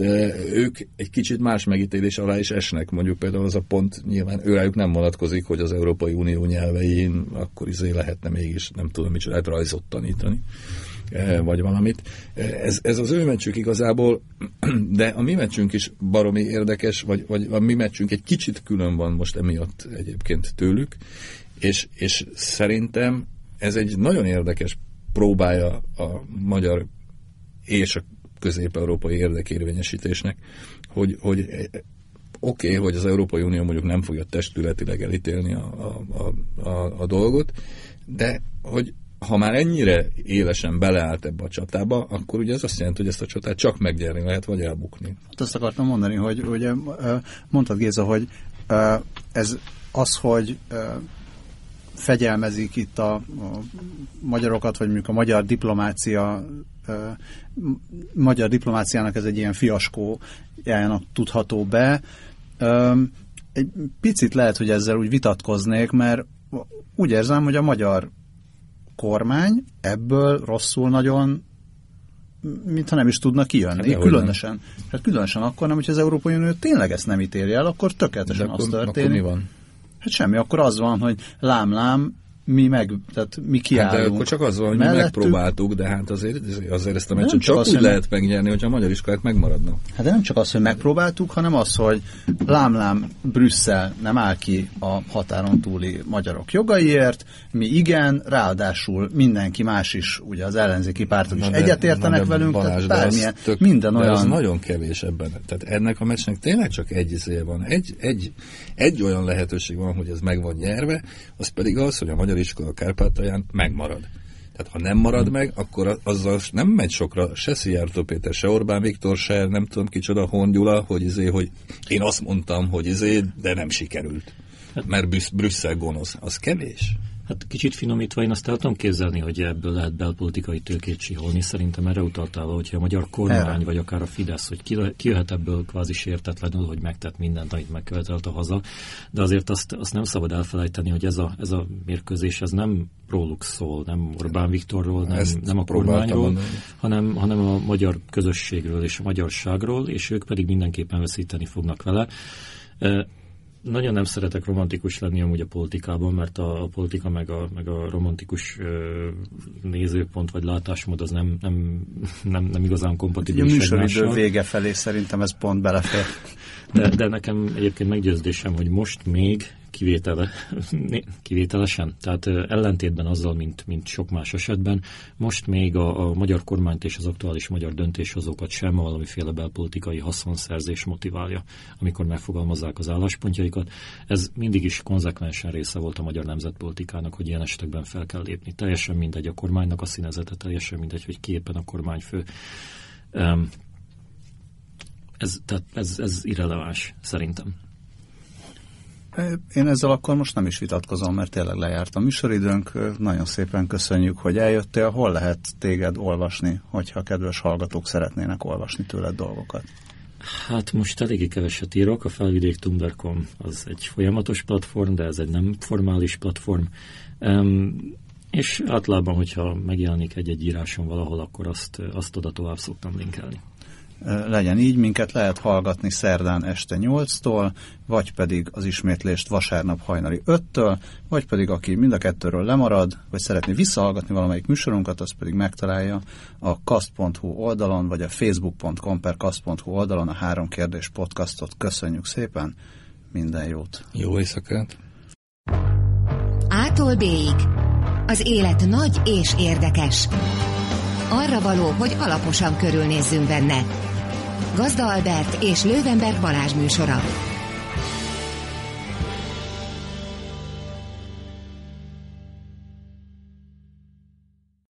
ők egy kicsit más megítélés alá is esnek. Mondjuk például az a pont nyilván őrájuk nem vonatkozik, hogy az Európai Unió nyelve iskoláin, akkor izé lehetne mégis, nem tudom micsoda, lehet rajzot tanítani vagy valamit. Ez, ez az ő meccsük igazából, de a mi meccsünk is baromi érdekes, vagy, vagy a mi meccsünk egy kicsit külön van most emiatt egyébként tőlük, és, és szerintem ez egy nagyon érdekes próbája a magyar és a közép-európai érdekérvényesítésnek, hogy, hogy oké, okay, hogy az Európai Unió mondjuk nem fogja testületileg elítélni a, a, a, a dolgot, de hogy ha már ennyire élesen beleállt ebbe a csatába, akkor ugye ez azt jelenti, hogy ezt a csatát csak megnyerni lehet, vagy elbukni. Hát azt akartam mondani, hogy ugye mondtad Géza, hogy ez az, hogy fegyelmezik itt a, a magyarokat, vagy mondjuk a magyar diplomácia magyar diplomáciának ez egy ilyen fiaskójának tudható be. Egy picit lehet, hogy ezzel úgy vitatkoznék, mert úgy érzem, hogy a magyar kormány ebből rosszul nagyon mintha nem is tudna kijönni. Hát különösen. Hát különösen akkor nem, hogy az Európai Unió tényleg ezt nem ítéli el, akkor tökéletesen az történik. Akkor mi van? Hát semmi, akkor az van, hogy lám-lám, mi meg, tehát mi kiállunk. Hát de akkor csak az van, hogy mi megpróbáltuk, de hát azért, azért ezt a meccset csak, csak úgy lehet megnyerni, hogyha a magyar iskolák megmaradnak. Hát de nem csak az, hogy megpróbáltuk, hanem az, hogy lám-lám Brüsszel nem áll ki a határon túli magyarok jogaiért, mi igen, ráadásul mindenki más is, ugye az ellenzéki pártok is egyetértenek velünk, Balázs, tehát bármilyen, tök, minden olyan... De az nagyon kevés ebben. Tehát ennek a meccsnek tényleg csak egy izé van. Egy, egy, egy olyan lehetőség van, hogy ez meg van nyerve, az pedig az, hogy a magyar magyar iskola Kárpátalján megmarad. Tehát ha nem marad meg, akkor azzal nem megy sokra se Szijjártó Péter, se Orbán Viktor, se nem tudom kicsoda Hon Gyula, hogy, izé, hogy én azt mondtam, hogy izé, de nem sikerült. Mert Brüsszel gonosz. Az kevés. Hát kicsit finomítva én azt el tudom képzelni, hogy ebből lehet belpolitikai tőkét csiholni. Szerintem erre utaltál, hogyha a magyar kormány, vagy akár a Fidesz, hogy ki, ki jöhet ebből kvázi sértetlenül, hogy megtett mindent, amit megkövetelt a haza. De azért azt, azt nem szabad elfelejteni, hogy ez a, ez a mérkőzés ez nem róluk szól, nem Orbán Viktorról, nem, nem a kormányról, hanem, hanem a magyar közösségről és a magyarságról, és ők pedig mindenképpen veszíteni fognak vele nagyon nem szeretek romantikus lenni amúgy a politikában, mert a, a politika meg a, meg a romantikus ö, nézőpont vagy látásmód az nem, nem, nem, nem igazán kompatibilis A műsoridő vége felé szerintem ez pont belefér. De, de nekem egyébként meggyőződésem, hogy most még kivétele, kivételesen, tehát ellentétben azzal, mint, mint sok más esetben, most még a, a magyar kormányt és az aktuális magyar döntéshozókat sem valamiféle belpolitikai haszonszerzés motiválja, amikor megfogalmazzák az álláspontjaikat. Ez mindig is konzekvensen része volt a magyar nemzetpolitikának, hogy ilyen esetekben fel kell lépni. Teljesen mindegy a kormánynak a színezete, teljesen mindegy, hogy ki éppen a kormányfő. Ez, tehát ez, ez irreleváns szerintem. Én ezzel akkor most nem is vitatkozom, mert tényleg lejárt a műsoridőnk. Nagyon szépen köszönjük, hogy eljöttél. Hol lehet téged olvasni, hogyha kedves hallgatók szeretnének olvasni tőled dolgokat? Hát most eléggé keveset írok. A felvidék.com az egy folyamatos platform, de ez egy nem formális platform. Um, és általában, hogyha megjelenik egy-egy íráson valahol, akkor azt, azt oda tovább szoktam linkelni legyen így, minket lehet hallgatni szerdán este 8-tól, vagy pedig az ismétlést vasárnap hajnali 5-től, vagy pedig aki mind a kettőről lemarad, vagy szeretné visszahallgatni valamelyik műsorunkat, az pedig megtalálja a kast.hu oldalon, vagy a facebook.com per kast.hu oldalon a három kérdés podcastot. Köszönjük szépen, minden jót! Jó éjszakát! Ától b Az élet nagy és érdekes. Arra való, hogy alaposan körülnézzünk benne. Gazda Albert és Lővenberg Balázs műsora.